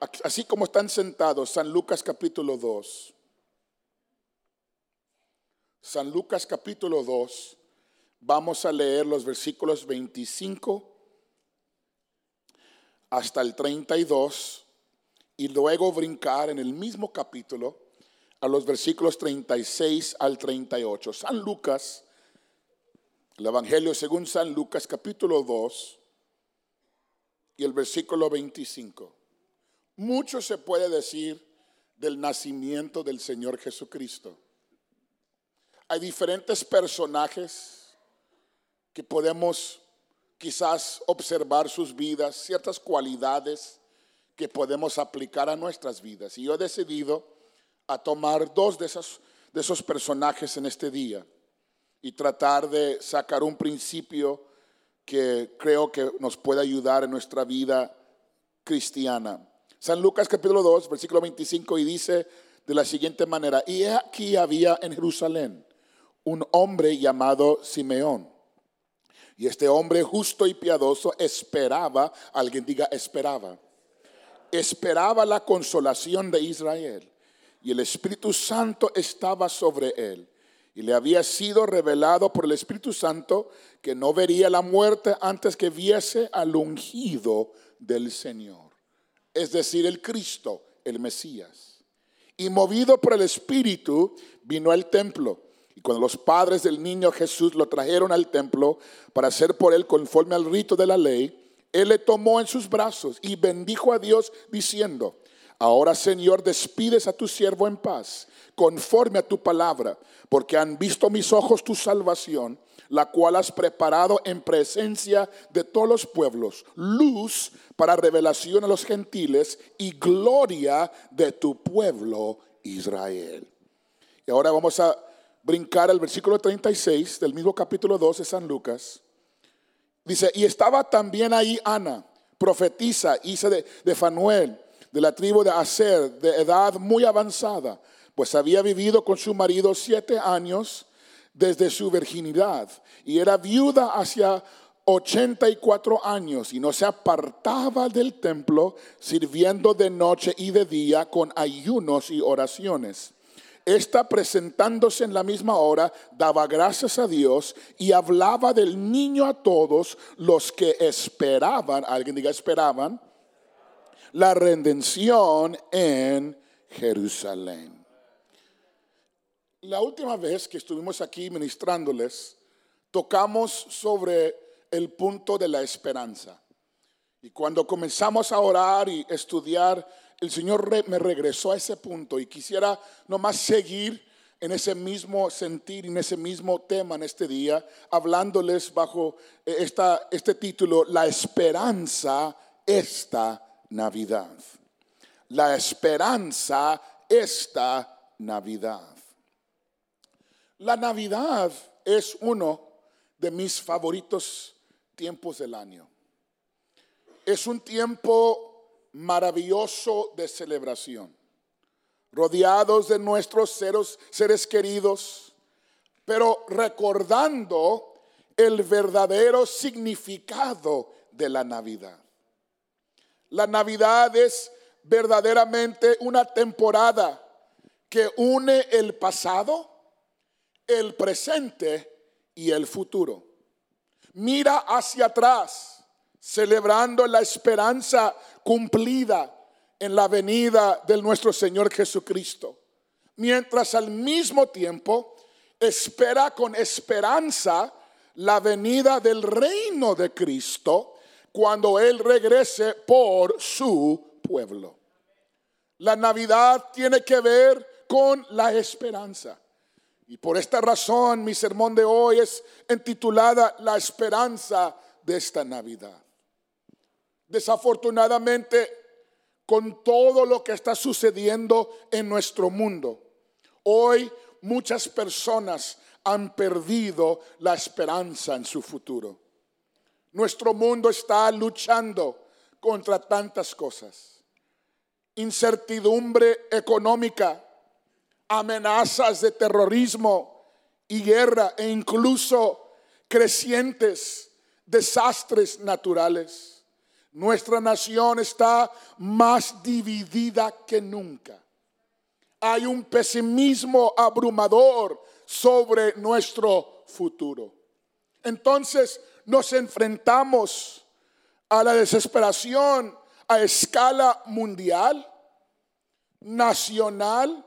así como están sentados, San Lucas capítulo 2. San Lucas capítulo 2, vamos a leer los versículos 25 hasta el 32 y luego brincar en el mismo capítulo a los versículos 36 al 38. San Lucas, el Evangelio según San Lucas capítulo 2 y el versículo 25. Mucho se puede decir del nacimiento del Señor Jesucristo. Hay diferentes personajes que podemos quizás observar sus vidas, ciertas cualidades que podemos aplicar a nuestras vidas. Y yo he decidido a tomar dos de esos, de esos personajes en este día y tratar de sacar un principio que creo que nos puede ayudar en nuestra vida cristiana. San Lucas capítulo 2, versículo 25, y dice de la siguiente manera, y aquí había en Jerusalén un hombre llamado Simeón. Y este hombre justo y piadoso esperaba, alguien diga esperaba, esperaba la consolación de Israel. Y el Espíritu Santo estaba sobre él. Y le había sido revelado por el Espíritu Santo que no vería la muerte antes que viese al ungido del Señor. Es decir, el Cristo, el Mesías. Y movido por el Espíritu, vino al templo. Y cuando los padres del niño Jesús lo trajeron al templo para hacer por él conforme al rito de la ley, él le tomó en sus brazos y bendijo a Dios diciendo, ahora Señor, despides a tu siervo en paz, conforme a tu palabra, porque han visto mis ojos tu salvación, la cual has preparado en presencia de todos los pueblos, luz para revelación a los gentiles y gloria de tu pueblo Israel. Y ahora vamos a brincar al versículo 36 del mismo capítulo 2 de San Lucas. Dice, y estaba también ahí Ana, profetisa, hija de, de Fanuel, de la tribu de Aser, de edad muy avanzada, pues había vivido con su marido siete años desde su virginidad y era viuda hacia 84 años y no se apartaba del templo sirviendo de noche y de día con ayunos y oraciones. Esta presentándose en la misma hora, daba gracias a Dios y hablaba del niño a todos los que esperaban, alguien diga esperaban, la redención en Jerusalén. La última vez que estuvimos aquí ministrándoles, tocamos sobre el punto de la esperanza. Y cuando comenzamos a orar y estudiar el Señor me regresó a ese punto y quisiera nomás seguir en ese mismo sentir, en ese mismo tema en este día, hablándoles bajo eh, esta, este título, La esperanza esta Navidad. La esperanza esta Navidad. La Navidad es uno de mis favoritos tiempos del año. Es un tiempo maravilloso de celebración, rodeados de nuestros seres, seres queridos, pero recordando el verdadero significado de la Navidad. La Navidad es verdaderamente una temporada que une el pasado, el presente y el futuro. Mira hacia atrás, celebrando la esperanza cumplida en la venida de nuestro Señor Jesucristo. Mientras al mismo tiempo espera con esperanza la venida del reino de Cristo cuando Él regrese por su pueblo. La Navidad tiene que ver con la esperanza. Y por esta razón mi sermón de hoy es intitulada La esperanza de esta Navidad. Desafortunadamente, con todo lo que está sucediendo en nuestro mundo, hoy muchas personas han perdido la esperanza en su futuro. Nuestro mundo está luchando contra tantas cosas. Incertidumbre económica, amenazas de terrorismo y guerra e incluso crecientes desastres naturales Nuestra nación está más dividida que nunca. Hay un pesimismo abrumador sobre nuestro futuro. Entonces nos enfrentamos a la desesperación a escala mundial, nacional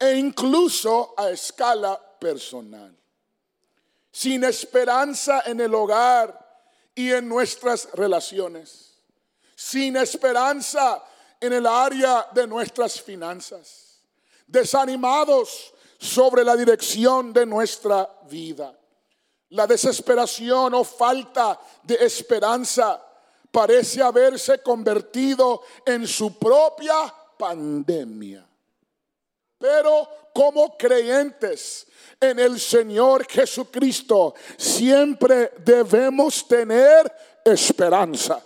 e incluso a escala personal. Sin esperanza en el hogar y en nuestras relaciones. Sin esperanza en el área de nuestras finanzas. Desanimados sobre la dirección de nuestra vida. La desesperación o falta de esperanza parece haberse convertido en su propia pandemia. Pero como creyentes en el Señor Jesucristo, siempre debemos tener esperanza.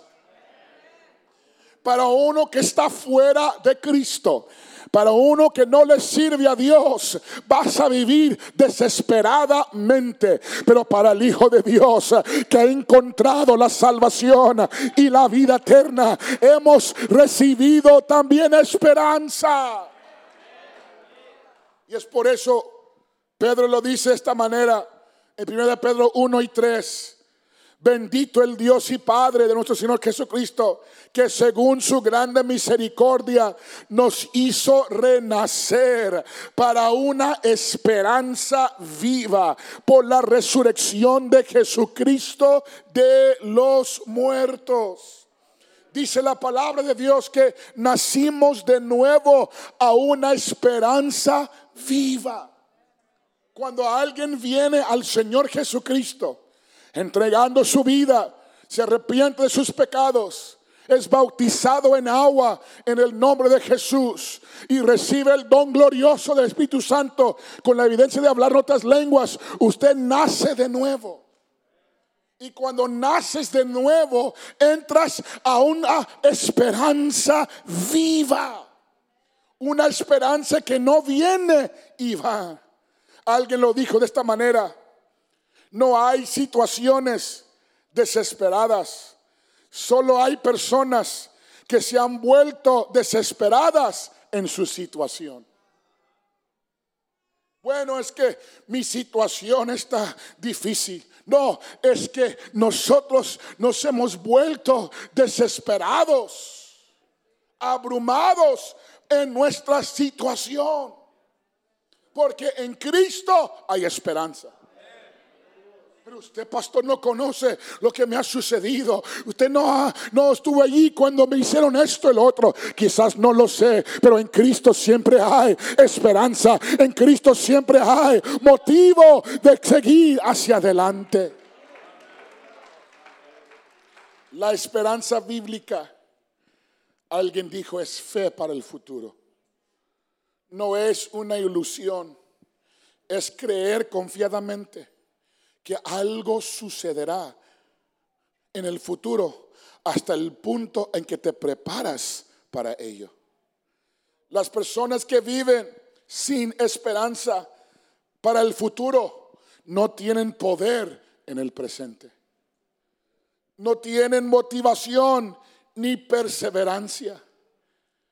Para uno que está fuera de Cristo, para uno que no le sirve a Dios, vas a vivir desesperadamente. Pero para el Hijo de Dios que ha encontrado la salvación y la vida eterna, hemos recibido también esperanza. Y es por eso, Pedro lo dice de esta manera, en 1 Pedro 1 y 3. Bendito el Dios y Padre de nuestro Señor Jesucristo, que según su grande misericordia nos hizo renacer para una esperanza viva por la resurrección de Jesucristo de los muertos. Dice la palabra de Dios que nacimos de nuevo a una esperanza viva. Cuando alguien viene al Señor Jesucristo, entregando su vida, se arrepiente de sus pecados, es bautizado en agua en el nombre de Jesús y recibe el don glorioso del Espíritu Santo con la evidencia de hablar otras lenguas, usted nace de nuevo. Y cuando naces de nuevo, entras a una esperanza viva. Una esperanza que no viene y va. Alguien lo dijo de esta manera. No hay situaciones desesperadas. Solo hay personas que se han vuelto desesperadas en su situación. Bueno, es que mi situación está difícil. No, es que nosotros nos hemos vuelto desesperados, abrumados en nuestra situación. Porque en Cristo hay esperanza. Pero usted, pastor, no conoce lo que me ha sucedido. Usted no, no estuvo allí cuando me hicieron esto lo otro. Quizás no lo sé, pero en Cristo siempre hay esperanza. En Cristo siempre hay motivo de seguir hacia adelante. La esperanza bíblica, alguien dijo, es fe para el futuro. No es una ilusión, es creer confiadamente que algo sucederá en el futuro hasta el punto en que te preparas para ello. Las personas que viven sin esperanza para el futuro no tienen poder en el presente. No tienen motivación ni perseverancia.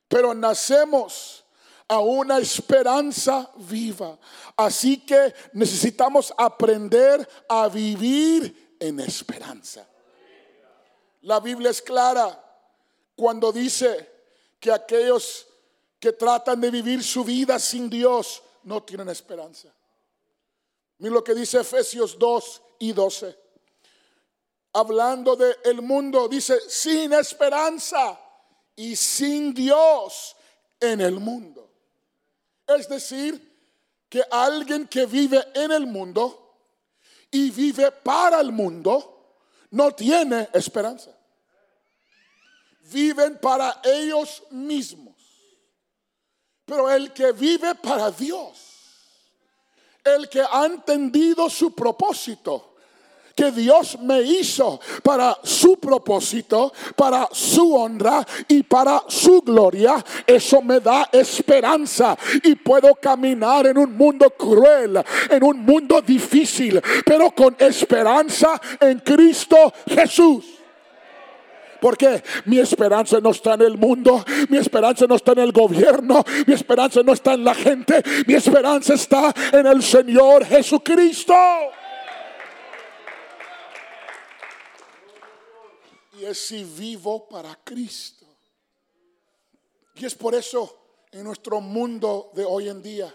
Pero nacemos a una esperanza viva. Así que necesitamos aprender a vivir en esperanza. La Biblia es clara cuando dice que aquellos que tratan de vivir su vida sin Dios no tienen esperanza. Mira lo que dice Efesios 2 y 12. Hablando del el mundo, dice, sin esperanza y sin Dios en el mundo. Es decir, que alguien que vive en el mundo y vive para el mundo no tiene esperanza. Viven para ellos mismos. Pero el que vive para Dios, el que ha entendido su propósito, que Dios me hizo para su propósito, para su honra y para su gloria, eso me da esperanza y puedo caminar en un mundo cruel, en un mundo difícil, pero con esperanza en Cristo Jesús. ¿Por qué? Mi esperanza no está en el mundo, mi esperanza no está en el gobierno, mi esperanza no está en la gente, mi esperanza está en el Señor Jesucristo. Es si vivo para Cristo. Y es por eso en nuestro mundo de hoy en día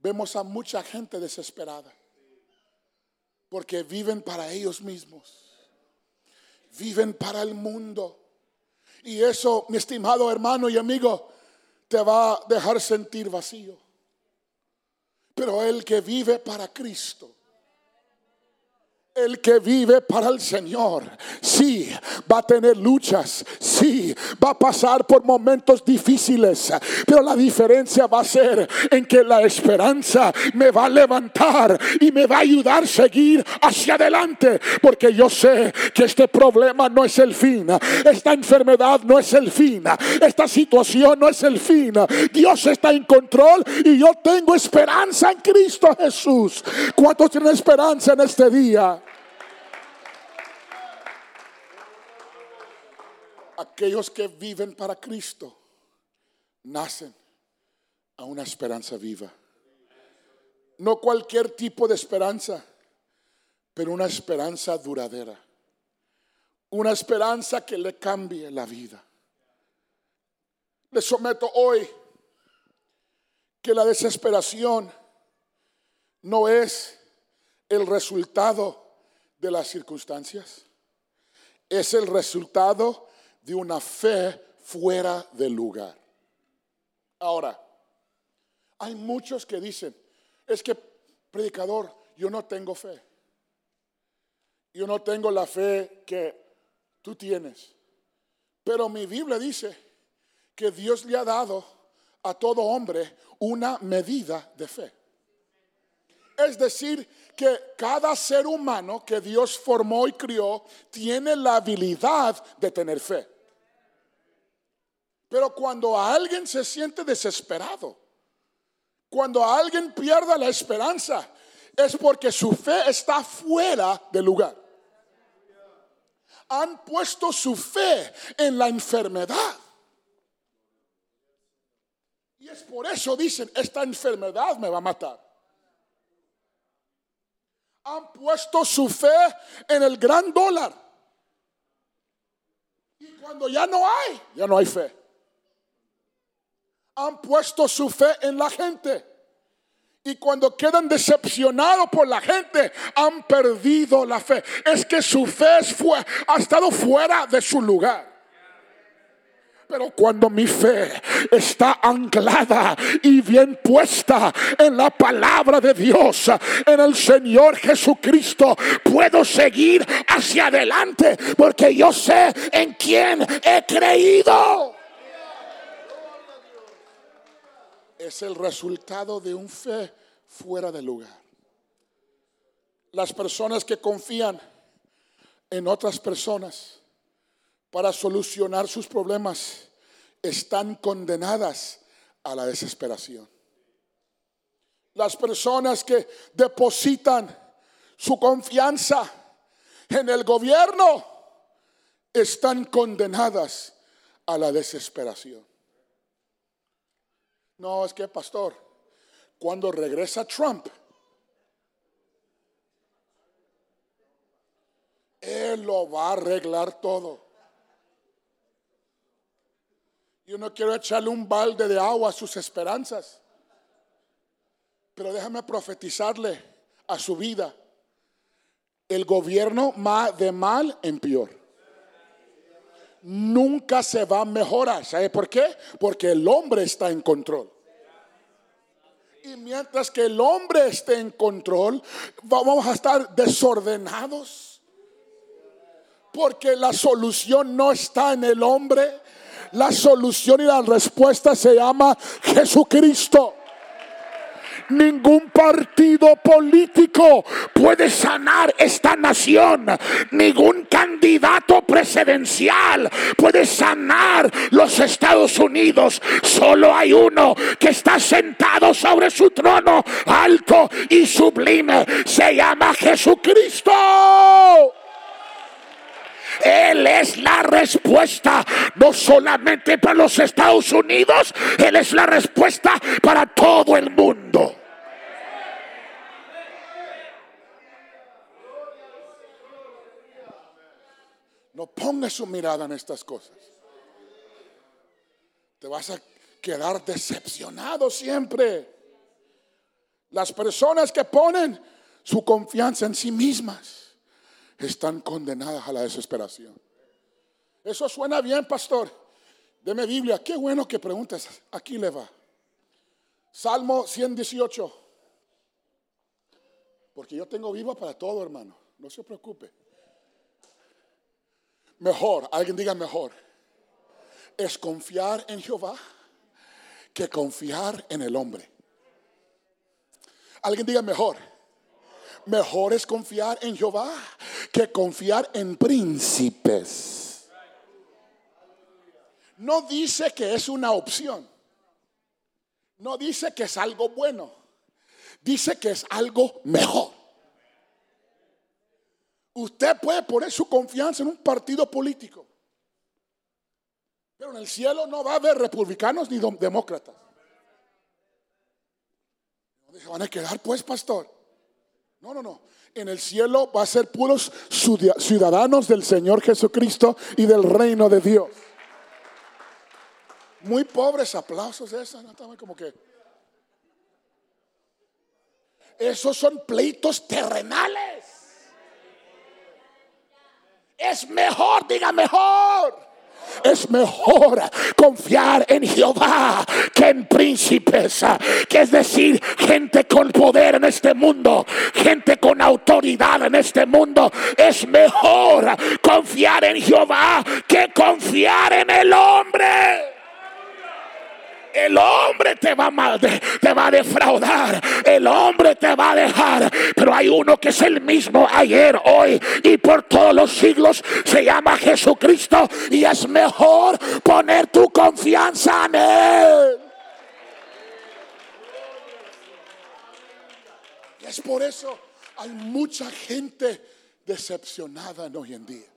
vemos a mucha gente desesperada. Porque viven para ellos mismos. Viven para el mundo. Y eso, mi estimado hermano y amigo, te va a dejar sentir vacío. Pero el que vive para Cristo el que vive para el Señor, sí, va a tener luchas, sí, va a pasar por momentos difíciles, pero la diferencia va a ser en que la esperanza me va a levantar y me va a ayudar a seguir hacia adelante, porque yo sé que este problema no es el fin, esta enfermedad no es el fin, esta situación no es el fin, Dios está en control y yo tengo esperanza en Cristo Jesús. ¿Cuántos tienen esperanza en este día? Aquellos que viven para Cristo nacen a una esperanza viva. No cualquier tipo de esperanza, pero una esperanza duradera. Una esperanza que le cambie la vida. Le someto hoy que la desesperación no es el resultado de las circunstancias, es el resultado de una fe fuera del lugar. Ahora, hay muchos que dicen, es que, predicador, yo no tengo fe. Yo no tengo la fe que tú tienes. Pero mi Biblia dice que Dios le ha dado a todo hombre una medida de fe. Es decir, que cada ser humano que Dios formó y crió tiene la habilidad de tener fe. Pero cuando alguien se siente desesperado, cuando alguien pierda la esperanza, es porque su fe está fuera del lugar. Han puesto su fe en la enfermedad. Y es por eso dicen, esta enfermedad me va a matar. Han puesto su fe en el gran dólar. Y cuando ya no hay, ya no hay fe han puesto su fe en la gente. Y cuando quedan decepcionados por la gente, han perdido la fe. Es que su fe fue, ha estado fuera de su lugar. Pero cuando mi fe está anclada y bien puesta en la palabra de Dios, en el Señor Jesucristo, puedo seguir hacia adelante porque yo sé en quién he creído. Es el resultado de un fe fuera de lugar. Las personas que confían en otras personas para solucionar sus problemas están condenadas a la desesperación. Las personas que depositan su confianza en el gobierno están condenadas a la desesperación. No, es que, pastor, cuando regresa Trump, él lo va a arreglar todo. Yo no quiero echarle un balde de agua a sus esperanzas, pero déjame profetizarle a su vida. El gobierno va de mal en peor nunca se va a mejorar. ¿Sabe por qué? Porque el hombre está en control. Y mientras que el hombre esté en control, vamos a estar desordenados. Porque la solución no está en el hombre. La solución y la respuesta se llama Jesucristo. Ningún partido político puede sanar esta nación. Ningún candidato presidencial puede sanar los Estados Unidos. Solo hay uno que está sentado sobre su trono alto y sublime. Se llama Jesucristo. Él es la respuesta, no solamente para los Estados Unidos, Él es la respuesta para todo el mundo. No ponga su mirada en estas cosas. Te vas a quedar decepcionado siempre. Las personas que ponen su confianza en sí mismas están condenadas a la desesperación. Eso suena bien, pastor. Deme Biblia. Qué bueno que preguntes. Aquí le va. Salmo 118. Porque yo tengo vivo para todo, hermano. No se preocupe. Mejor, alguien diga mejor. Es confiar en Jehová que confiar en el hombre. Alguien diga mejor. Mejor es confiar en Jehová que confiar en príncipes. No dice que es una opción. No dice que es algo bueno. Dice que es algo mejor. Usted puede poner su confianza en un partido político. Pero en el cielo no va a haber republicanos ni demócratas. ¿Dónde van a quedar pues, pastor? No, no, no. En el cielo va a ser puros ciudadanos del Señor Jesucristo y del reino de Dios. Muy pobres aplausos esas. Como que esos son pleitos terrenales. Es mejor, diga mejor. Es mejor confiar en Jehová que en príncipes, que es decir, gente con poder en este mundo, gente con autoridad en este mundo. Es mejor confiar en Jehová que confiar en el hombre. El hombre te va, a, te va a defraudar. El hombre te va a dejar. Hay uno que es el mismo ayer, hoy y por todos los siglos. Se llama Jesucristo. Y es mejor poner tu confianza en Él. Es por eso hay mucha gente decepcionada en hoy en día.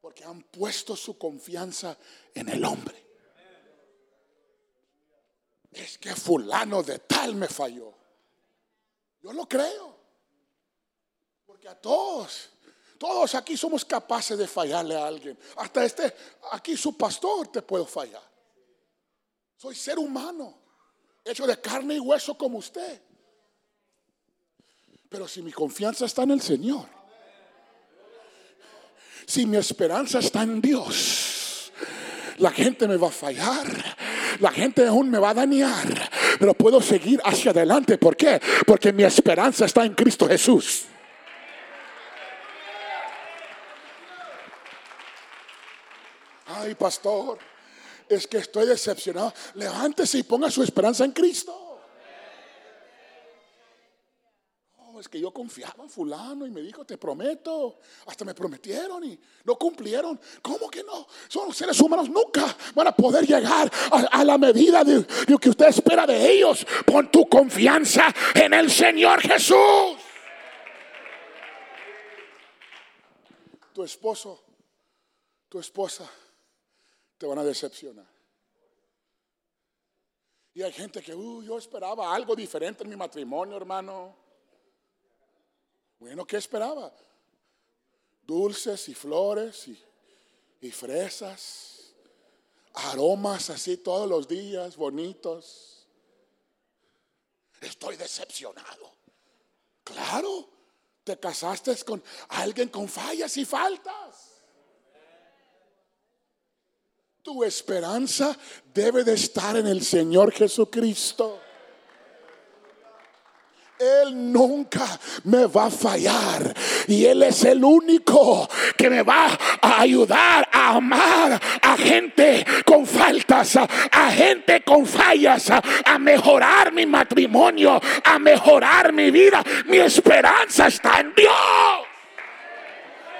Porque han puesto su confianza en el hombre es que fulano de tal me falló. Yo lo creo. Porque a todos, todos aquí somos capaces de fallarle a alguien. Hasta este, aquí su pastor te puedo fallar. Soy ser humano, hecho de carne y hueso como usted. Pero si mi confianza está en el Señor, si mi esperanza está en Dios, la gente me va a fallar, la gente aún me va a dañar, pero puedo seguir hacia adelante. ¿Por qué? Porque mi esperanza está en Cristo Jesús. Ay, pastor, es que estoy decepcionado. Levántese y ponga su esperanza en Cristo. Que yo confiaba en fulano y me dijo, te prometo. Hasta me prometieron y no cumplieron. ¿Cómo que no? Son seres humanos, nunca van a poder llegar a, la medida de lo que usted espera de ellos. Pon tu confianza en el Señor Jesús. Tu esposo, tu esposa te van a decepcionar. Y hay gente que, uh, yo esperaba algo diferente en mi matrimonio, hermano. Bueno, ¿qué esperaba? Dulces y flores y, fresas, aromas así todos los días, bonitos. Estoy decepcionado. Claro, te casaste con alguien con fallas y faltas. Tu esperanza debe de estar en el Señor Jesucristo. Él nunca me va a fallar. Y Él es el único que me va a ayudar a amar a gente con faltas, a gente con fallas, a mejorar mi matrimonio, a mejorar mi vida. Mi esperanza está en Dios.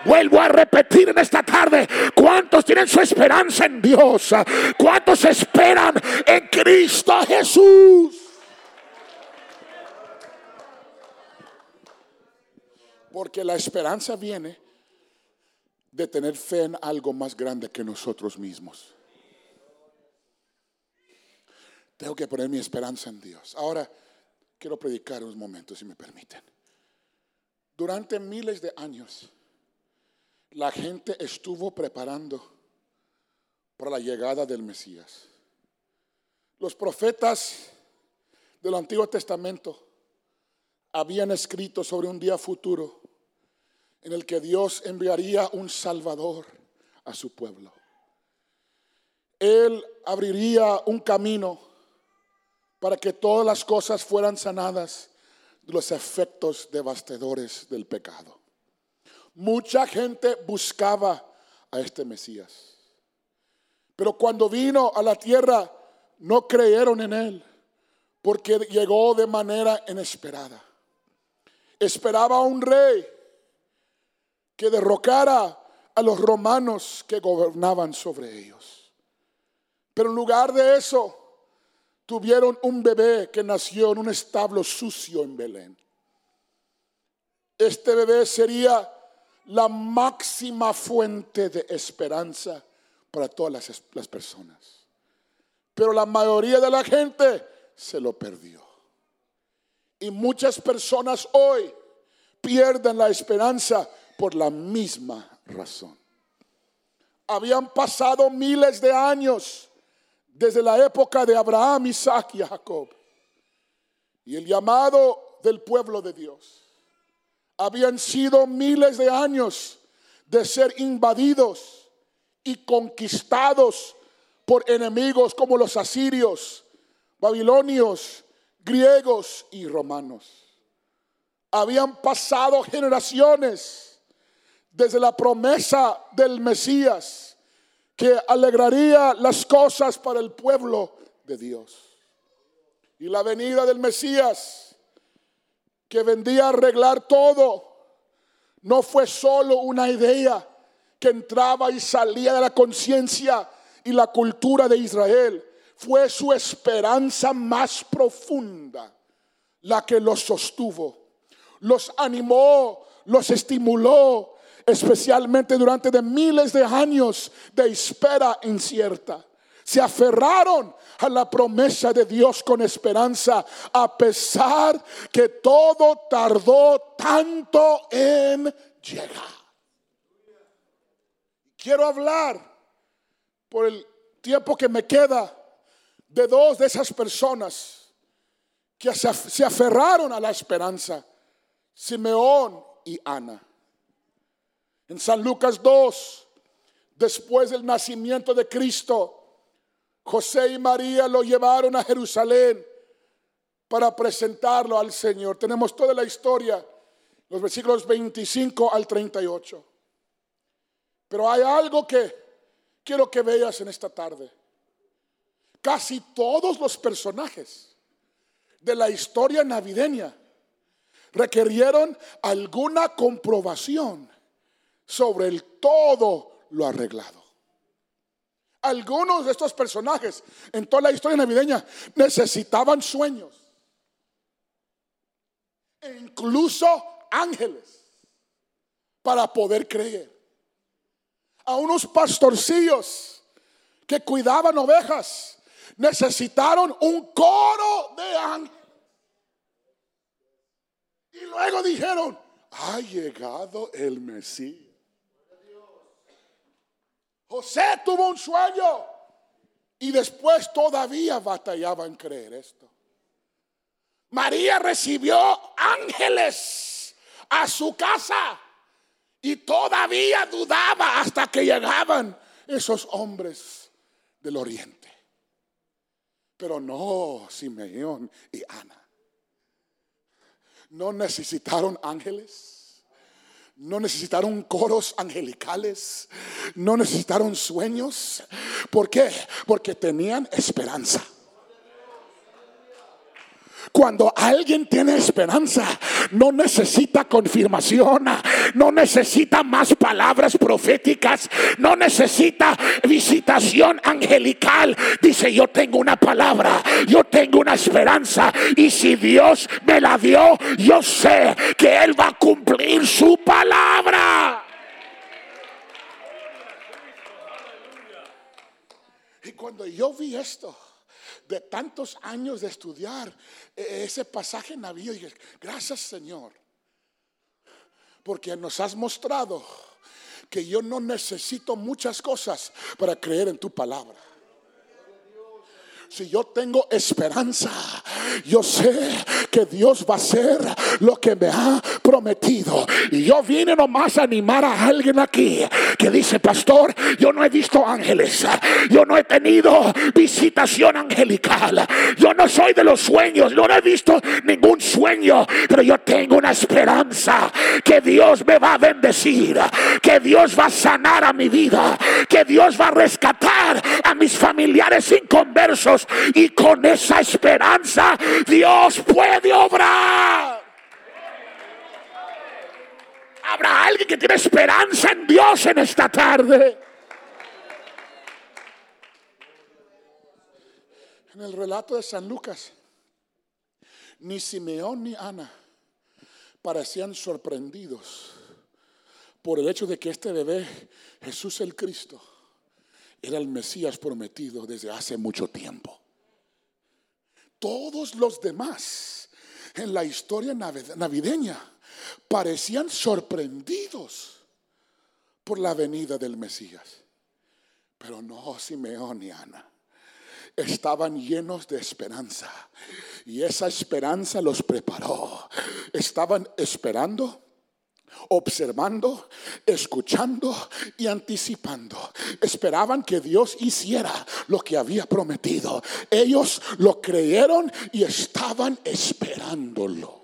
Vuelvo a repetir en esta tarde, ¿cuántos tienen su esperanza en Dios? ¿Cuántos esperan en Cristo Jesús? Porque la esperanza viene de tener fe en algo más grande que nosotros mismos. Tengo que poner mi esperanza en Dios. Ahora quiero predicar unos momentos, si me permiten. Durante miles de años, la gente estuvo preparando para la llegada del Mesías. Los profetas del Antiguo Testamento habían escrito sobre un día futuro en el que Dios enviaría un Salvador a su pueblo. Él abriría un camino para que todas las cosas fueran sanadas de los efectos devastadores del pecado. Mucha gente buscaba a este Mesías. Pero cuando vino a la tierra, no creyeron en él, porque llegó de manera inesperada. Esperaba a un rey que derrocara a los romanos que gobernaban sobre ellos. Pero en lugar de eso, tuvieron un bebé que nació en un establo sucio en Belén. Este bebé sería la máxima fuente de esperanza para todas las, personas. Pero la mayoría de la gente se lo perdió. Y muchas personas hoy pierden la esperanza por la misma razón. Habían pasado miles de años desde la época de Abraham, Isaac y Jacob. Y el llamado del pueblo de Dios habían sido miles de años de ser invadidos y conquistados por enemigos como los asirios, babilonios, griegos y romanos. Habían pasado generaciones desde la promesa del Mesías que alegraría las cosas para el pueblo de Dios. Y la venida del Mesías que vendía a arreglar todo, no fue solo una idea que entraba y salía de la conciencia y la cultura de Israel, fue su esperanza más profunda la que los sostuvo, los animó, los estimuló, especialmente durante de miles de años de espera incierta se aferraron a la promesa de Dios con esperanza, a pesar que todo tardó tanto en llegar. Quiero hablar por el tiempo que me queda de dos de esas personas que se aferraron a la esperanza, Simeón y Ana. En San Lucas 2, después del nacimiento de Cristo, José y María lo llevaron a Jerusalén para presentarlo al Señor. Tenemos toda la historia, los versículos 25 al 38. Pero hay algo que quiero que veas en esta tarde. Casi todos los personajes de la historia navideña requirieron alguna comprobación sobre el todo lo arreglado. Algunos de estos personajes en toda la historia navideña necesitaban sueños. E incluso ángeles para poder creer. A unos pastorcillos que cuidaban ovejas necesitaron un coro de ángeles. Y luego dijeron, ha llegado el Mesías. José tuvo un sueño y después todavía batallaba en creer esto. María recibió ángeles a su casa y todavía dudaba hasta que llegaban esos hombres del oriente. Pero no, Simeón y Ana. No necesitaron ángeles no necesitaron coros angelicales, no necesitaron sueños. ¿Por qué? Porque tenían esperanza. Cuando alguien tiene esperanza, no necesita confirmación, no necesita más palabras proféticas, no necesita visitación angelical. Dice, yo tengo una palabra, yo tengo una esperanza y si Dios me la dio, yo sé que Él va a cumplir su palabra. Y cuando yo vi esto, de tantos años de estudiar eh, ese pasaje en la dije, gracias Señor, porque nos has mostrado que yo no necesito muchas cosas para creer en tu palabra si yo tengo esperanza, yo sé que Dios va a hacer lo que me ha prometido. Y yo vine nomás a animar a alguien aquí que dice, pastor, yo no he visto ángeles, yo no he tenido visitación angelical, yo no soy de los sueños, yo no he visto ningún sueño, pero yo tengo una esperanza que Dios me va a bendecir, que Dios va a sanar a mi vida, que Dios va a rescatar a mis familiares inconversos y con esa esperanza Dios puede obrar. Habrá alguien que tiene esperanza en Dios en esta tarde. En el relato de San Lucas, ni Simeón ni Ana parecían sorprendidos por el hecho de que este bebé, Jesús el Cristo, era el Mesías prometido desde hace mucho tiempo. Todos los demás en la historia navideña parecían sorprendidos por la venida del Mesías. Pero no Simeón y Ana. Estaban llenos de esperanza. Y esa esperanza los preparó. Estaban esperando observando, escuchando y anticipando. Esperaban que Dios hiciera lo que había prometido. Ellos lo creyeron y estaban esperándolo.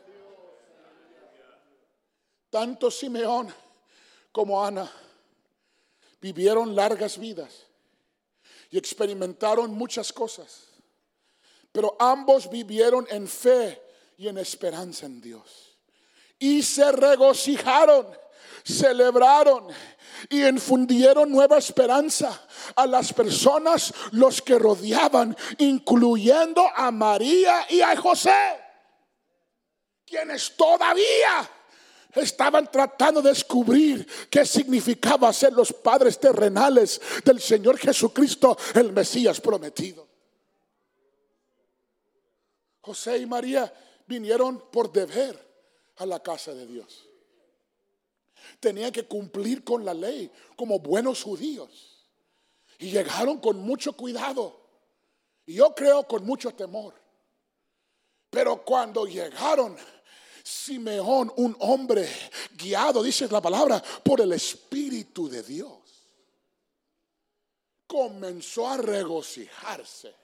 Tanto Simeón como Ana vivieron largas vidas y experimentaron muchas cosas, pero ambos vivieron en fe y en esperanza en Dios y se regocijaron, celebraron y infundieron nueva esperanza a las personas los que rodeaban, incluyendo a María y a José, quienes todavía estaban tratando de descubrir qué significaba ser los padres terrenales del Señor Jesucristo, el Mesías prometido. José y María vinieron por deber a la casa de Dios. Tenían que cumplir con la ley como buenos judíos. Y llegaron con mucho cuidado. Y yo creo con mucho temor. Pero cuando llegaron, Simeón, un hombre guiado, dice la palabra, por el Espíritu de Dios, comenzó a regocijarse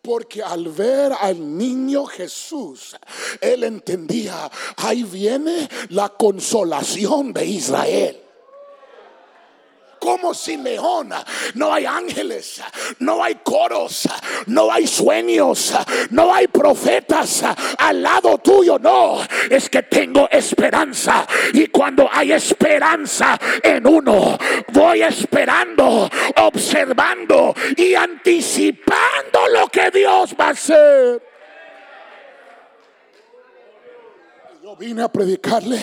porque al ver al niño Jesús, él entendía, ahí viene la consolación de Israel como Simeón. No hay ángeles, no hay coros, no hay sueños, no hay profetas al lado tuyo. No, es que tengo esperanza. Y cuando hay esperanza en uno, voy esperando, observando y anticipando lo que Dios va a hacer. Yo vine a predicarle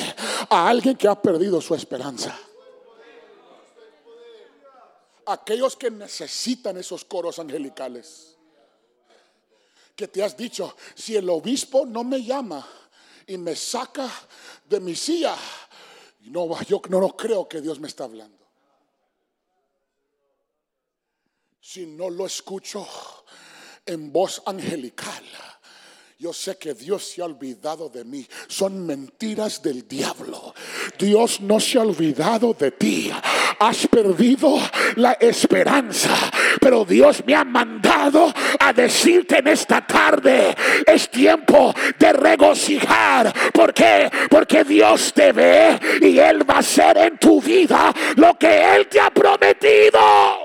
a alguien que ha perdido su esperanza aquellos que necesitan esos coros angelicales. Que te has dicho, si el obispo no me llama y me saca de mi silla, no, yo no, no creo que Dios me está hablando. Si no lo escucho en voz angelical, yo sé que Dios se ha olvidado de mí. Son mentiras del diablo. Dios no se ha olvidado de ti. Has perdido la esperanza. Pero Dios me ha mandado a decirte en esta tarde, es tiempo de regocijar. ¿Por qué? Porque Dios te ve y Él va a hacer en tu vida lo que Él te ha prometido.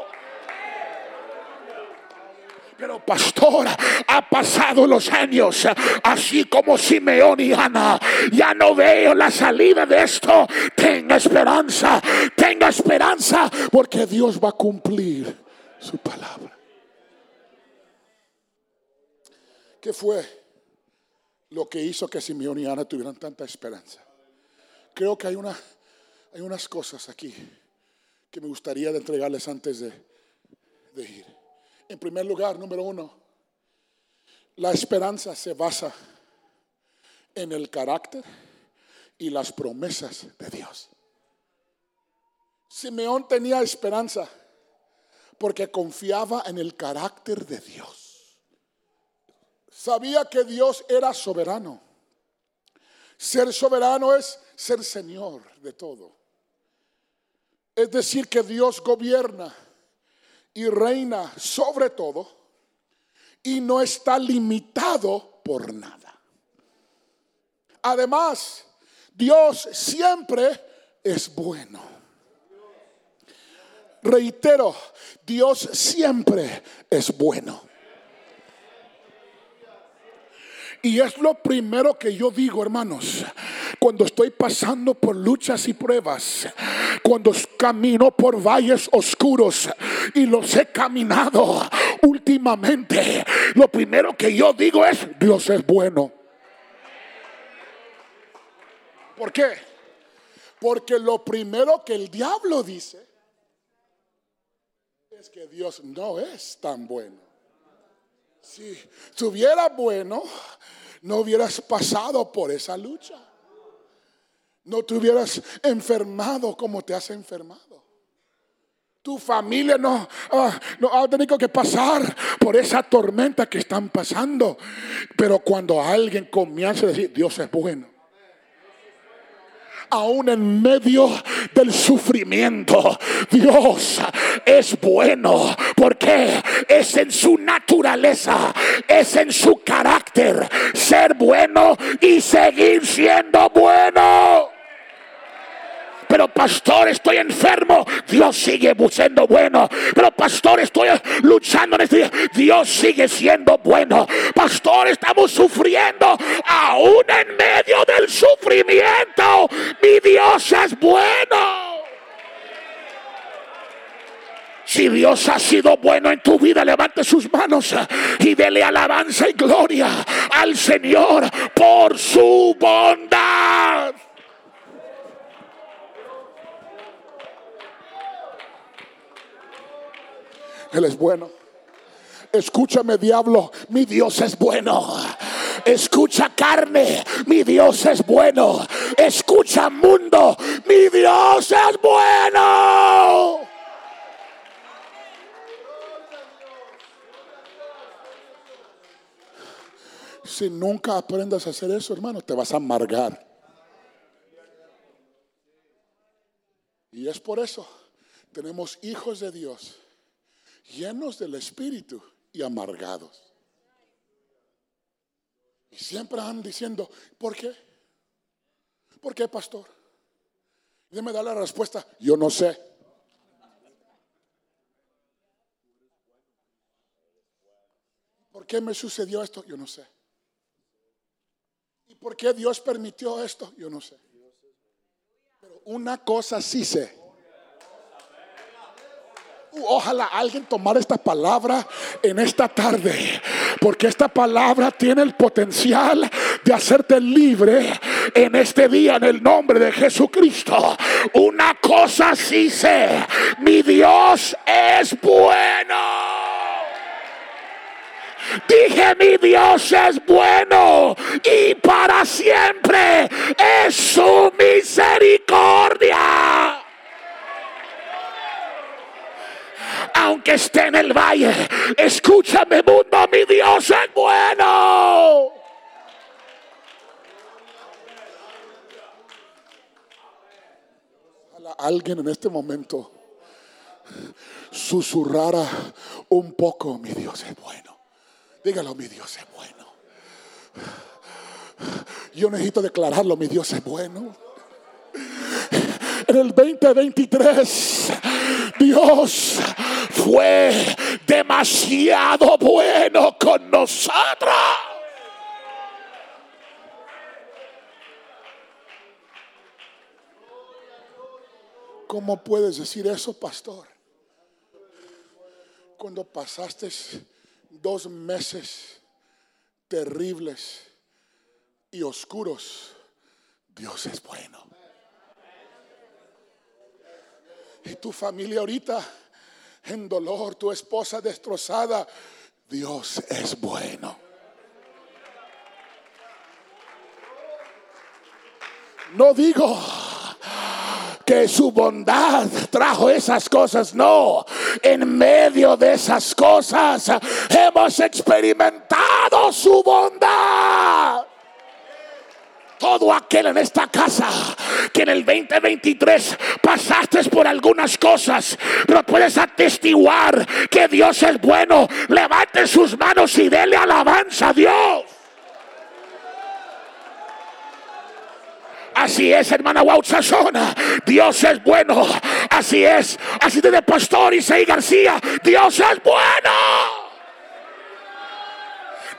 Pero pastor, ha pasado los años, así como Simeón y Ana. Ya no veo la salida de esto. Tenga esperanza, tenga esperanza, porque Dios va a cumplir su palabra. ¿Qué fue lo que hizo que Simeón y Ana tuvieran tanta esperanza? Creo que hay, una, hay unas cosas aquí que me gustaría entregarles antes de, de ir. En primer lugar, número uno, la esperanza se basa en el carácter y las promesas de Dios. Simeón tenía esperanza porque confiaba en el carácter de Dios. Sabía que Dios era soberano. Ser soberano es ser Señor de todo. Es decir, que Dios gobierna y reina sobre todo y no está limitado por nada. Además, Dios siempre es bueno. Reitero, Dios siempre es bueno. Y es lo primero que yo digo, hermanos, cuando estoy pasando por luchas y pruebas, cuando camino por valles oscuros y los he caminado últimamente, lo primero que yo digo es, Dios es bueno. ¿Por qué? Porque lo primero que el diablo dice es que Dios no es tan bueno. Si estuviera bueno, no hubieras pasado por esa lucha. No te hubieras enfermado como te has enfermado. Tu familia no, ah, no ha tenido que pasar por esa tormenta que están pasando. Pero cuando alguien comienza a decir, Dios es bueno aún en medio del sufrimiento. Dios es bueno porque es en su naturaleza, es en su carácter ser bueno y seguir siendo bueno pero pastor, estoy enfermo. Dios sigue siendo bueno. Pero pastor, estoy luchando en este día. Dios sigue siendo bueno. Pastor, estamos sufriendo aún en medio del sufrimiento. Mi Dios es bueno. Si Dios ha sido bueno en tu vida, levante sus manos y dele alabanza y gloria al Señor por su bondad. Él es bueno. Escúchame, diablo, mi Dios es bueno. Escucha carne, mi Dios es bueno. Escucha mundo, mi Dios es bueno. Si nunca aprendas a hacer eso, hermano, te vas a amargar. Y es por eso tenemos hijos de Dios llenos del Espíritu y amargados. Y siempre han diciendo, ¿por qué? ¿Por qué, pastor? Y me da la respuesta, yo no sé. ¿Por qué me sucedió esto? Yo no sé. ¿Y por qué Dios permitió esto? Yo no sé. Pero una cosa sí sé Ojalá alguien tomara esta palabra en esta tarde, porque esta palabra tiene el potencial de hacerte libre en este día en el nombre de Jesucristo. Una cosa sí sé, mi Dios es bueno. Dije, mi Dios es bueno y para siempre es su misericordia. Aunque esté en el valle. Escúchame mundo, mi Dios es bueno. alguien en este momento susurrara un poco, mi Dios es bueno. Dígalo, mi Dios es bueno. Yo necesito declararlo, mi Dios es bueno. En el 2023, Dios fue demasiado bueno con nosotros. ¿Cómo puedes decir eso, pastor? Cuando pasaste dos meses terribles y oscuros, Dios es bueno. Y tu familia ahorita en dolor, tu esposa destrozada, Dios es bueno. No digo que su bondad trajo esas cosas. No, en medio de esas cosas hemos experimentado su bondad todo aquel en esta casa que en el 2023 pasaste por algunas cosas, pero puedes atestiguar que Dios es bueno. Levante sus manos y dele alabanza a Dios. Así es, hermana Sazona. Dios es bueno. Así es. Así de Pastor Isaí García. Dios es bueno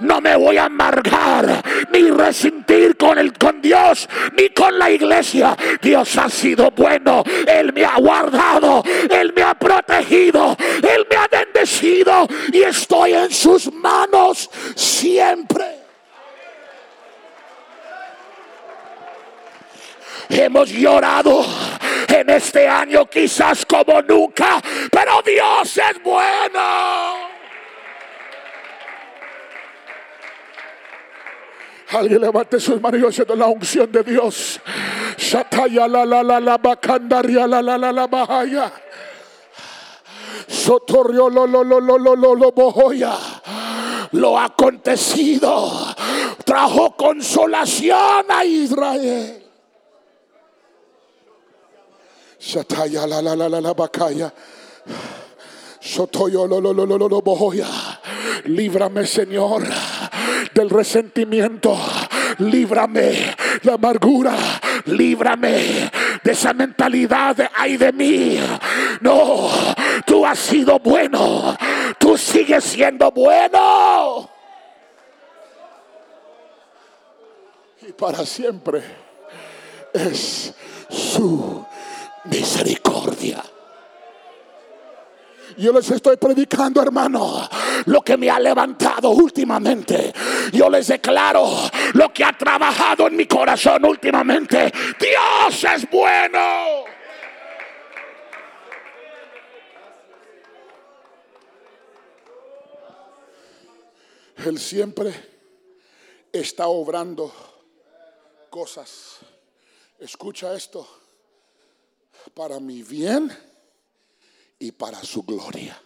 no me voy a amargar ni resentir con el con Dios ni con la iglesia. Dios ha sido bueno, él me ha guardado, él me ha protegido, él me ha bendecido y estoy en sus manos siempre. Hemos llorado en este año quizás como nunca, pero Dios es bueno. Alguien levante sus manos siento la unción de Dios. Shataya la la la la bacandaria la la la la lo lo lo lo lo lo lo. Lo acontecido trajo consolación a Israel. Shataya la la la la la bacaya. Sotoyo lo lo lo lo lo. Líbrame, Señor del resentimiento. Líbrame de amargura. Líbrame de esa mentalidad de ay de mí. No, tú has sido bueno. Tú sigues siendo bueno. Y para siempre es su misericordia. Yo les estoy predicando, hermano, lo que me ha levantado últimamente. Yo les declaro lo que ha trabajado en mi corazón últimamente. Dios es bueno. Él siempre está obrando cosas. Escucha esto. Para mi bien y para su gloria.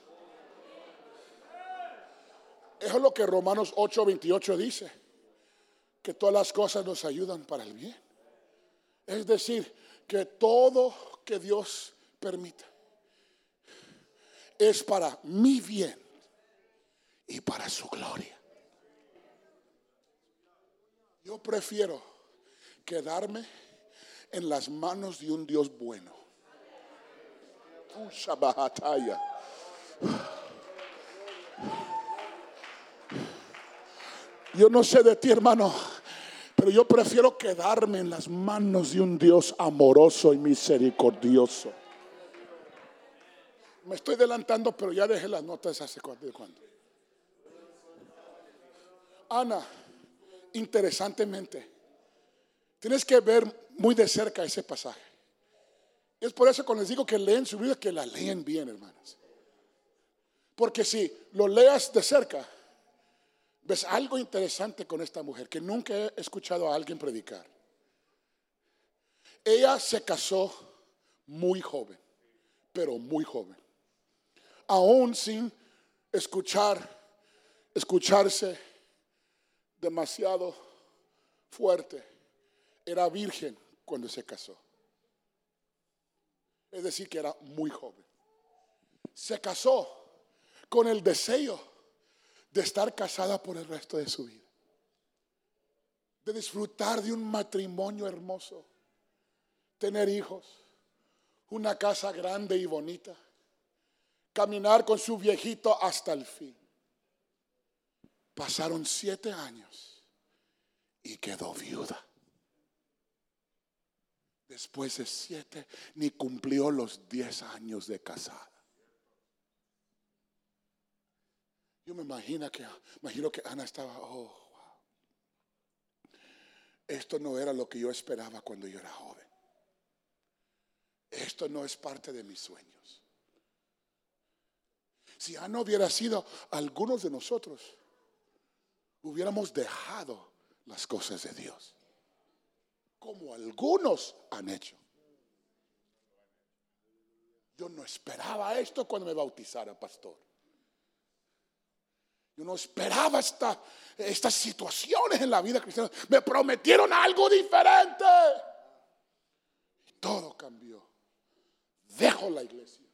Eso es lo que Romanos 8:28 dice, que todas las cosas nos ayudan para el bien. Es decir, que todo que Dios permite es para mi bien y para su gloria. Yo prefiero quedarme en las manos de un Dios bueno yo no sé de ti, hermano, pero yo prefiero quedarme en las manos de un Dios amoroso y misericordioso. Me estoy adelantando, pero ya dejé las notas hace cuánto. Ana, interesantemente, tienes que ver muy de cerca ese pasaje. Es por eso cuando les digo que leen su vida, que la leen bien, hermanas. Porque si lo leas de cerca, ves algo interesante con esta mujer que nunca he escuchado a alguien predicar. Ella se casó muy joven, pero muy joven. Aún sin escuchar, escucharse demasiado fuerte. Era virgen cuando se casó. Es decir, que era muy joven. Se casó con el deseo de estar casada por el resto de su vida. De disfrutar de un matrimonio hermoso. Tener hijos. Una casa grande y bonita. Caminar con su viejito hasta el fin. Pasaron siete años y quedó viuda después de siete, ni cumplió los diez años de casada. Yo me imagino que, imagino que Ana estaba, oh, wow. Esto no era lo que yo esperaba cuando yo era joven. Esto no es parte de mis sueños. Si ya no hubiera sido algunos de nosotros, hubiéramos dejado las cosas de Dios, como algunos han hecho. Yo no esperaba esto cuando me bautizara, pastor. Yo no esperaba esta, estas situaciones en la vida cristiana. Me prometieron algo diferente. Y todo cambió. Dejo la iglesia.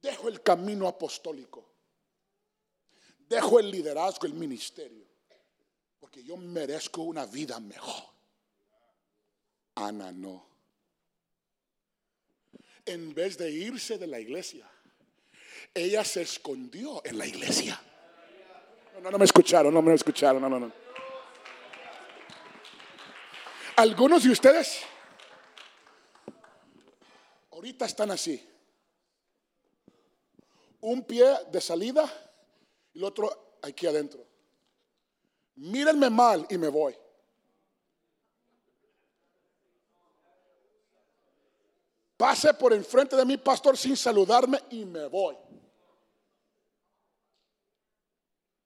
Dejo el camino apostólico. Dejo el liderazgo, el ministerio. Porque yo merezco una vida mejor. Ana no. En vez de irse de la iglesia, ella se escondió en la iglesia. No, no, me escucharon, no me escucharon, no, no, no. Algunos de ustedes ahorita están así. Un pie de salida y el otro aquí adentro. Mírenme mal y me voy. Pase por enfrente de mi pastor sin saludarme y me voy.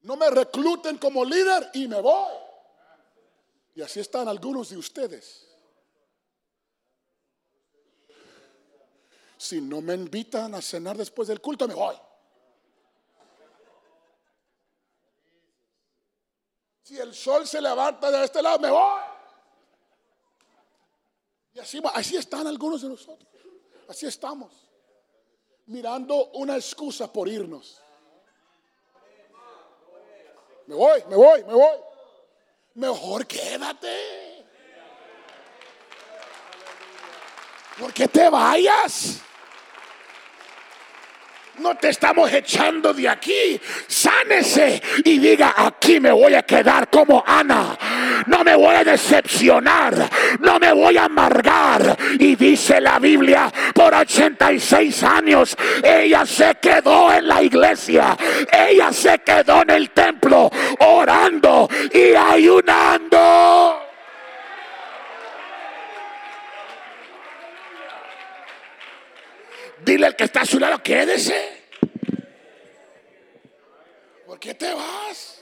No me recluten como líder y me voy. Y así están algunos de ustedes. Si no me invitan a cenar después del culto, me voy. Si el sol se levanta de este lado, me voy. Y así, así están algunos de nosotros. Así estamos. Mirando una excusa por irnos. Me voy, me voy, me voy. Mejor quédate. Porque te vayas. No te estamos echando de aquí. Sánese y diga, aquí me voy a quedar como Ana. No me voy a decepcionar. No me voy a amargar. Y dice la Biblia, por 86 años, ella se quedó en la iglesia. Ella se quedó en el templo orando y ayunando. Dile al que está a su lado, quédese. ¿Por qué te vas?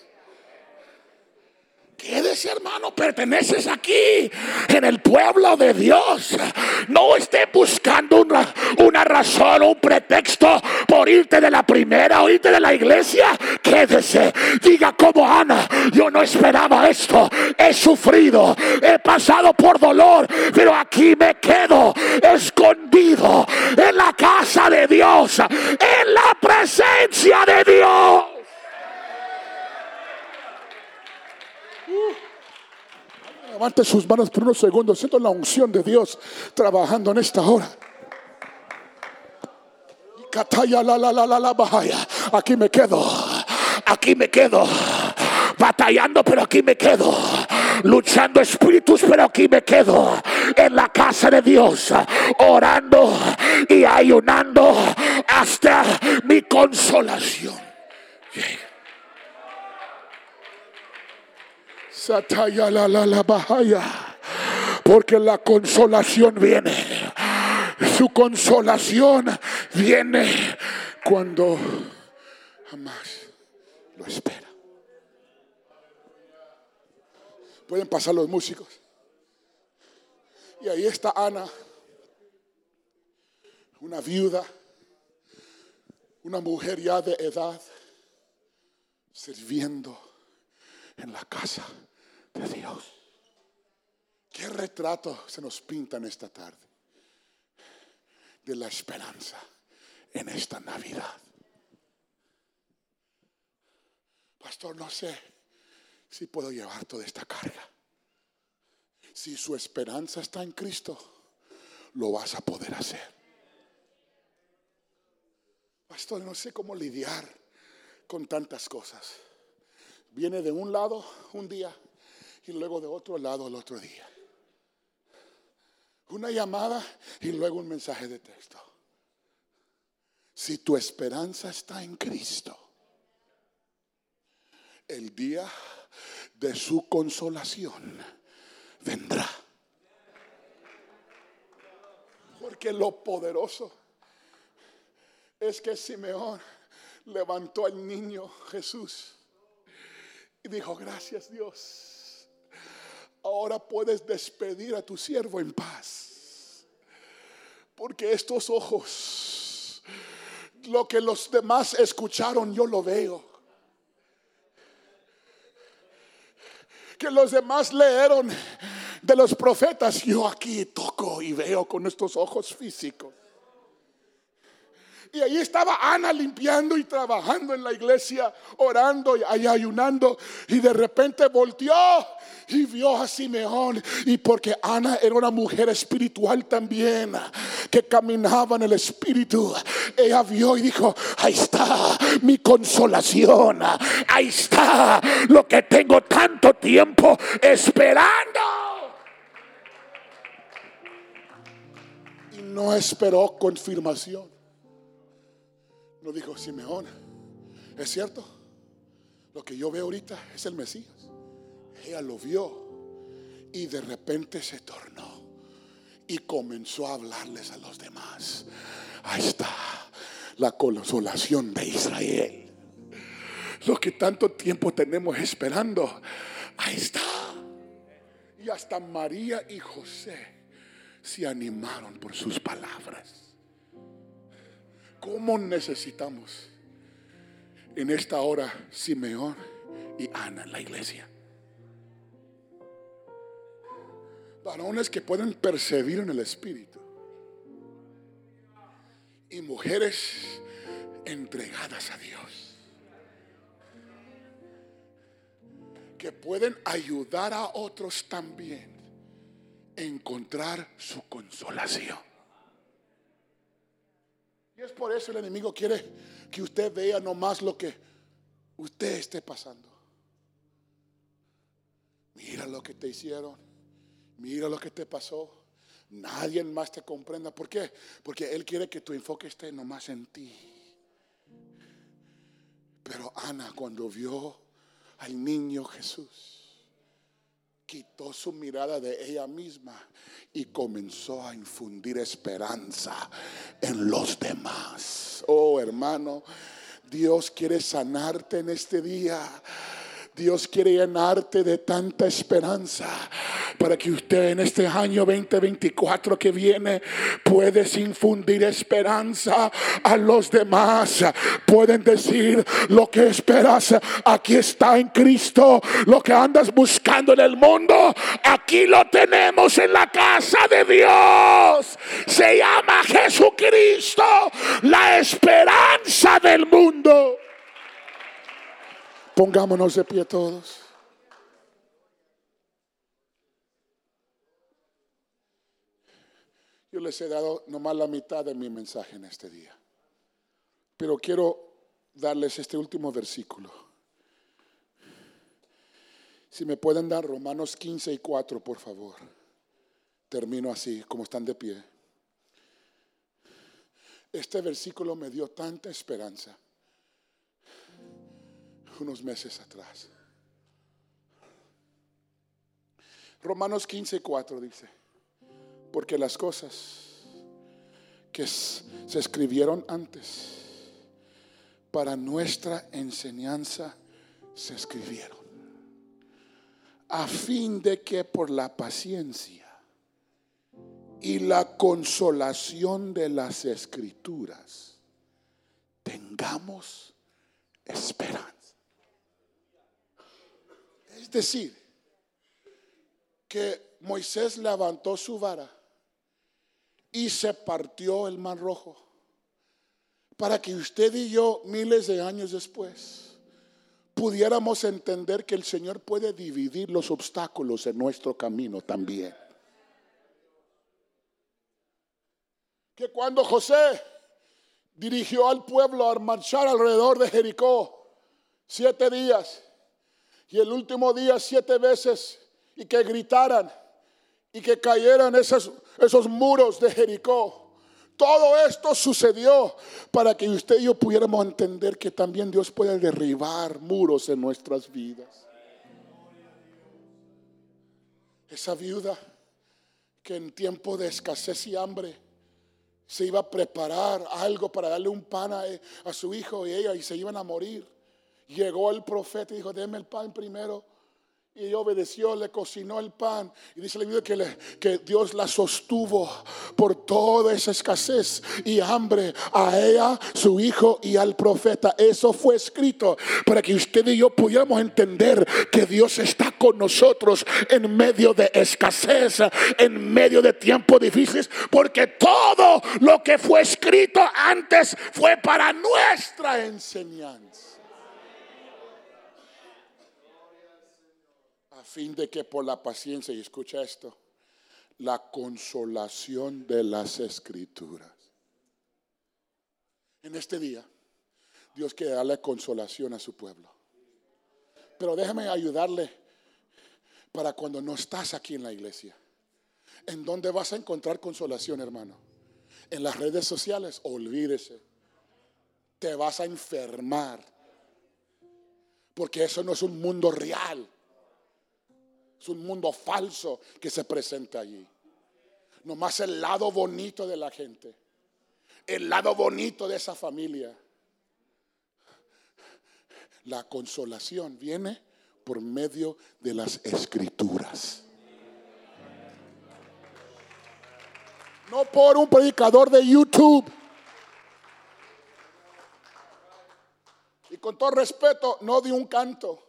Quédese hermano, perteneces aquí en el pueblo de Dios. No esté buscando una, una razón un pretexto por irte de la primera o irte de la iglesia. Quédese, diga como Ana, yo no esperaba esto. He sufrido, he pasado por dolor, pero aquí me quedo escondido en la casa de Dios, en la presencia de Dios. Levante sus manos por unos segundos. Siento la unción de Dios trabajando en esta hora. Aquí me quedo. Aquí me quedo. Batallando, pero aquí me quedo. Luchando espíritus, pero aquí me quedo. En la casa de Dios. Orando y ayunando hasta mi consolación. Sataya la la la bahaya. Porque la consolación viene. Su consolación viene cuando jamás lo espera. Pueden pasar los músicos. Y ahí está Ana, una viuda, una mujer ya de edad, sirviendo en la casa de Dios. ¿Qué retrato se nos pinta en esta tarde? De la esperanza en esta Navidad. Pastor, no sé si puedo llevar toda esta carga. Si su esperanza está en Cristo, lo vas a poder hacer. Pastor, no sé cómo lidiar con tantas cosas. Viene de un lado un día y luego de otro lado el otro día. Una llamada y luego un mensaje de texto. Si tu esperanza está en Cristo, el día de su consolación vendrá. Porque lo poderoso es que Simeón levantó al niño Jesús y dijo, gracias Dios. Ahora puedes despedir a tu siervo en paz. Porque estos ojos, lo que los demás escucharon, yo lo veo. Que los demás leyeron de los profetas, yo aquí toco y veo con estos ojos físicos. Y ahí estaba Ana limpiando y trabajando en la iglesia, orando y ayunando. Y de repente volteó y vio a Simeón. Y porque Ana era una mujer espiritual también, que caminaba en el espíritu, ella vio y dijo, ahí está mi consolación. Ahí está lo que tengo tanto tiempo esperando. Y no esperó confirmación. Lo dijo Simeón, es cierto, lo que yo veo ahorita es el Mesías. Ella lo vio y de repente se tornó y comenzó a hablarles a los demás. Ahí está la consolación de Israel. Lo que tanto tiempo tenemos esperando, ahí está. Y hasta María y José se animaron por sus palabras. ¿Cómo necesitamos en esta hora Simeón y Ana en la iglesia? Varones que pueden percibir en el Espíritu. Y mujeres entregadas a Dios. Que pueden ayudar a otros también a encontrar su consolación. Y es por eso el enemigo quiere que usted vea nomás lo que usted esté pasando. Mira lo que te hicieron. Mira lo que te pasó. Nadie más te comprenda. ¿Por qué? Porque Él quiere que tu enfoque esté nomás en ti. Pero Ana cuando vio al niño Jesús, quitó su mirada de ella misma y comenzó a infundir esperanza en los demás. Oh hermano, Dios quiere sanarte en este día. Dios quiere llenarte de tanta esperanza para que usted en este año 2024 que viene puedes infundir esperanza a los demás. Pueden decir lo que esperas aquí está en Cristo, lo que andas buscando en el mundo, aquí lo tenemos en la casa de Dios. Se llama Jesucristo, la esperanza del mundo. Pongámonos de pie todos. Yo les he dado nomás la mitad de mi mensaje en este día. Pero quiero darles este último versículo. Si me pueden dar Romanos 15 y 4, por favor. Termino así, como están de pie. Este versículo me dio tanta esperanza unos meses atrás. Romanos 15, 4 dice, porque las cosas que se escribieron antes para nuestra enseñanza se escribieron, a fin de que por la paciencia y la consolación de las escrituras tengamos esperanza. Es decir, que Moisés levantó su vara y se partió el mar rojo para que usted y yo miles de años después pudiéramos entender que el Señor puede dividir los obstáculos en nuestro camino también. Que cuando José dirigió al pueblo a marchar alrededor de Jericó siete días, y el último día siete veces y que gritaran y que cayeran esos, esos muros de Jericó. Todo esto sucedió para que usted y yo pudiéramos entender que también Dios puede derribar muros en nuestras vidas. Esa viuda que en tiempo de escasez y hambre se iba a preparar algo para darle un pan a, a su hijo y ella y se iban a morir. Llegó el profeta y dijo, deme el pan primero. Y ella obedeció, le cocinó el pan. Y dice la Biblia que, que, Dios la sostuvo por toda esa escasez y hambre a ella, su hijo y al profeta. Eso fue escrito para que usted y yo pudiéramos entender que Dios está con nosotros en medio de escasez, en medio de tiempos difíciles. Porque todo lo que fue escrito antes fue para nuestra enseñanza. Fin de que por la paciencia, y escucha esto, la consolación de las escrituras. En este día, Dios quiere darle consolación a su pueblo. Pero déjame ayudarle para cuando no estás aquí en la iglesia. ¿En dónde vas a encontrar consolación, hermano? En las redes sociales, olvídese. Te vas a enfermar. Porque eso no es un mundo real. Un mundo falso que se presenta allí. Nomás el lado bonito de la gente. El lado bonito de esa familia. La consolación viene por medio de las escrituras. No por un predicador de YouTube. Y con todo respeto, no de un canto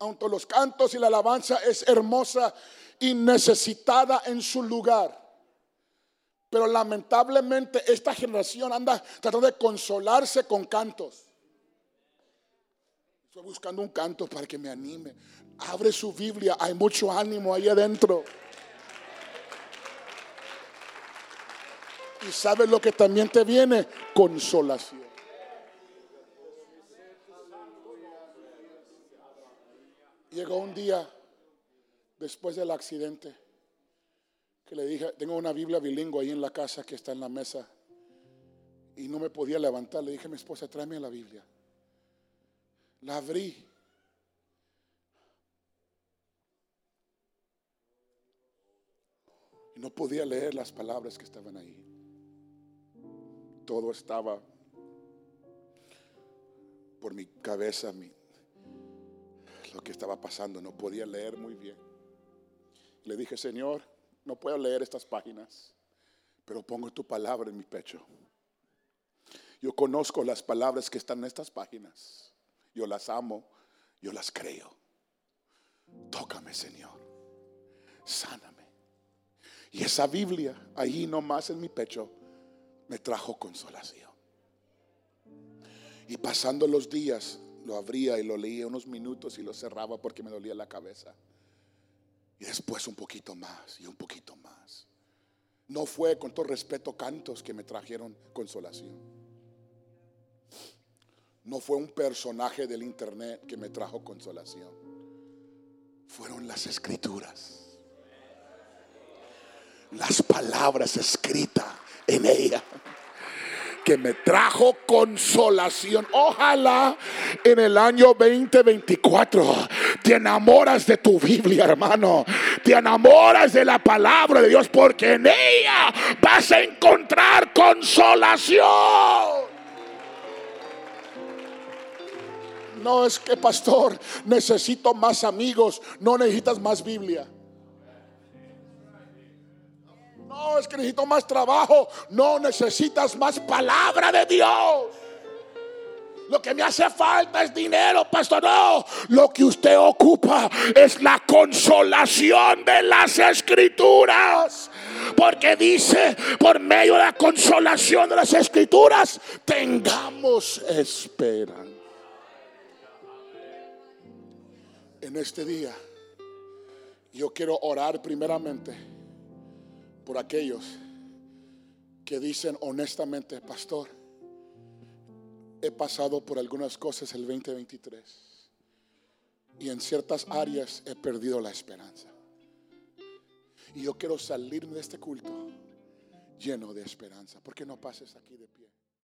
aunque los cantos y la alabanza es hermosa y necesitada en su lugar. Pero lamentablemente esta generación anda tratando de consolarse con cantos. Estoy buscando un canto para que me anime. Abre su Biblia, hay mucho ánimo ahí adentro. Y sabes lo que también te viene? Consolación. Llegó un día después del accidente que le dije, tengo una Biblia bilingüe ahí en la casa que está en la mesa y no me podía levantar. Le dije a mi esposa, tráeme la Biblia. La abrí. Y no podía leer las palabras que estaban ahí. Todo estaba por mi cabeza, mi, lo que estaba pasando, no podía leer muy bien. Le dije, Señor, no puedo leer estas páginas, pero pongo tu palabra en mi pecho. Yo conozco las palabras que están en estas páginas. Yo las amo, yo las creo. Tócame, Señor. Sáname. Y esa Biblia, ahí nomás en mi pecho, me trajo consolación. Y pasando los días, lo abría y lo leía unos minutos y lo cerraba porque me dolía la cabeza. Y después un poquito más y un poquito más. No fue con todo respeto cantos que me trajeron consolación. No fue un personaje del internet que me trajo consolación. Fueron las escrituras. Las palabras escritas en ella que me trajo consolación. Ojalá en el año 2024 te enamoras de tu Biblia, hermano. Te enamoras de la palabra de Dios porque en ella vas a encontrar consolación. No es que, pastor, necesito más amigos, no necesitas más Biblia. No, es que necesito más trabajo. No, necesitas más palabra de Dios. Lo que me hace falta es dinero, pastor. No, lo que usted ocupa es la consolación de las escrituras. Porque dice, por medio de la consolación de las escrituras, tengamos esperanza. En este día, yo quiero orar primeramente por aquellos que dicen honestamente, pastor, he pasado por algunas cosas el 2023 y en ciertas áreas he perdido la esperanza. Y yo quiero salirme de este culto lleno de esperanza. ¿Por qué no pases aquí de pie?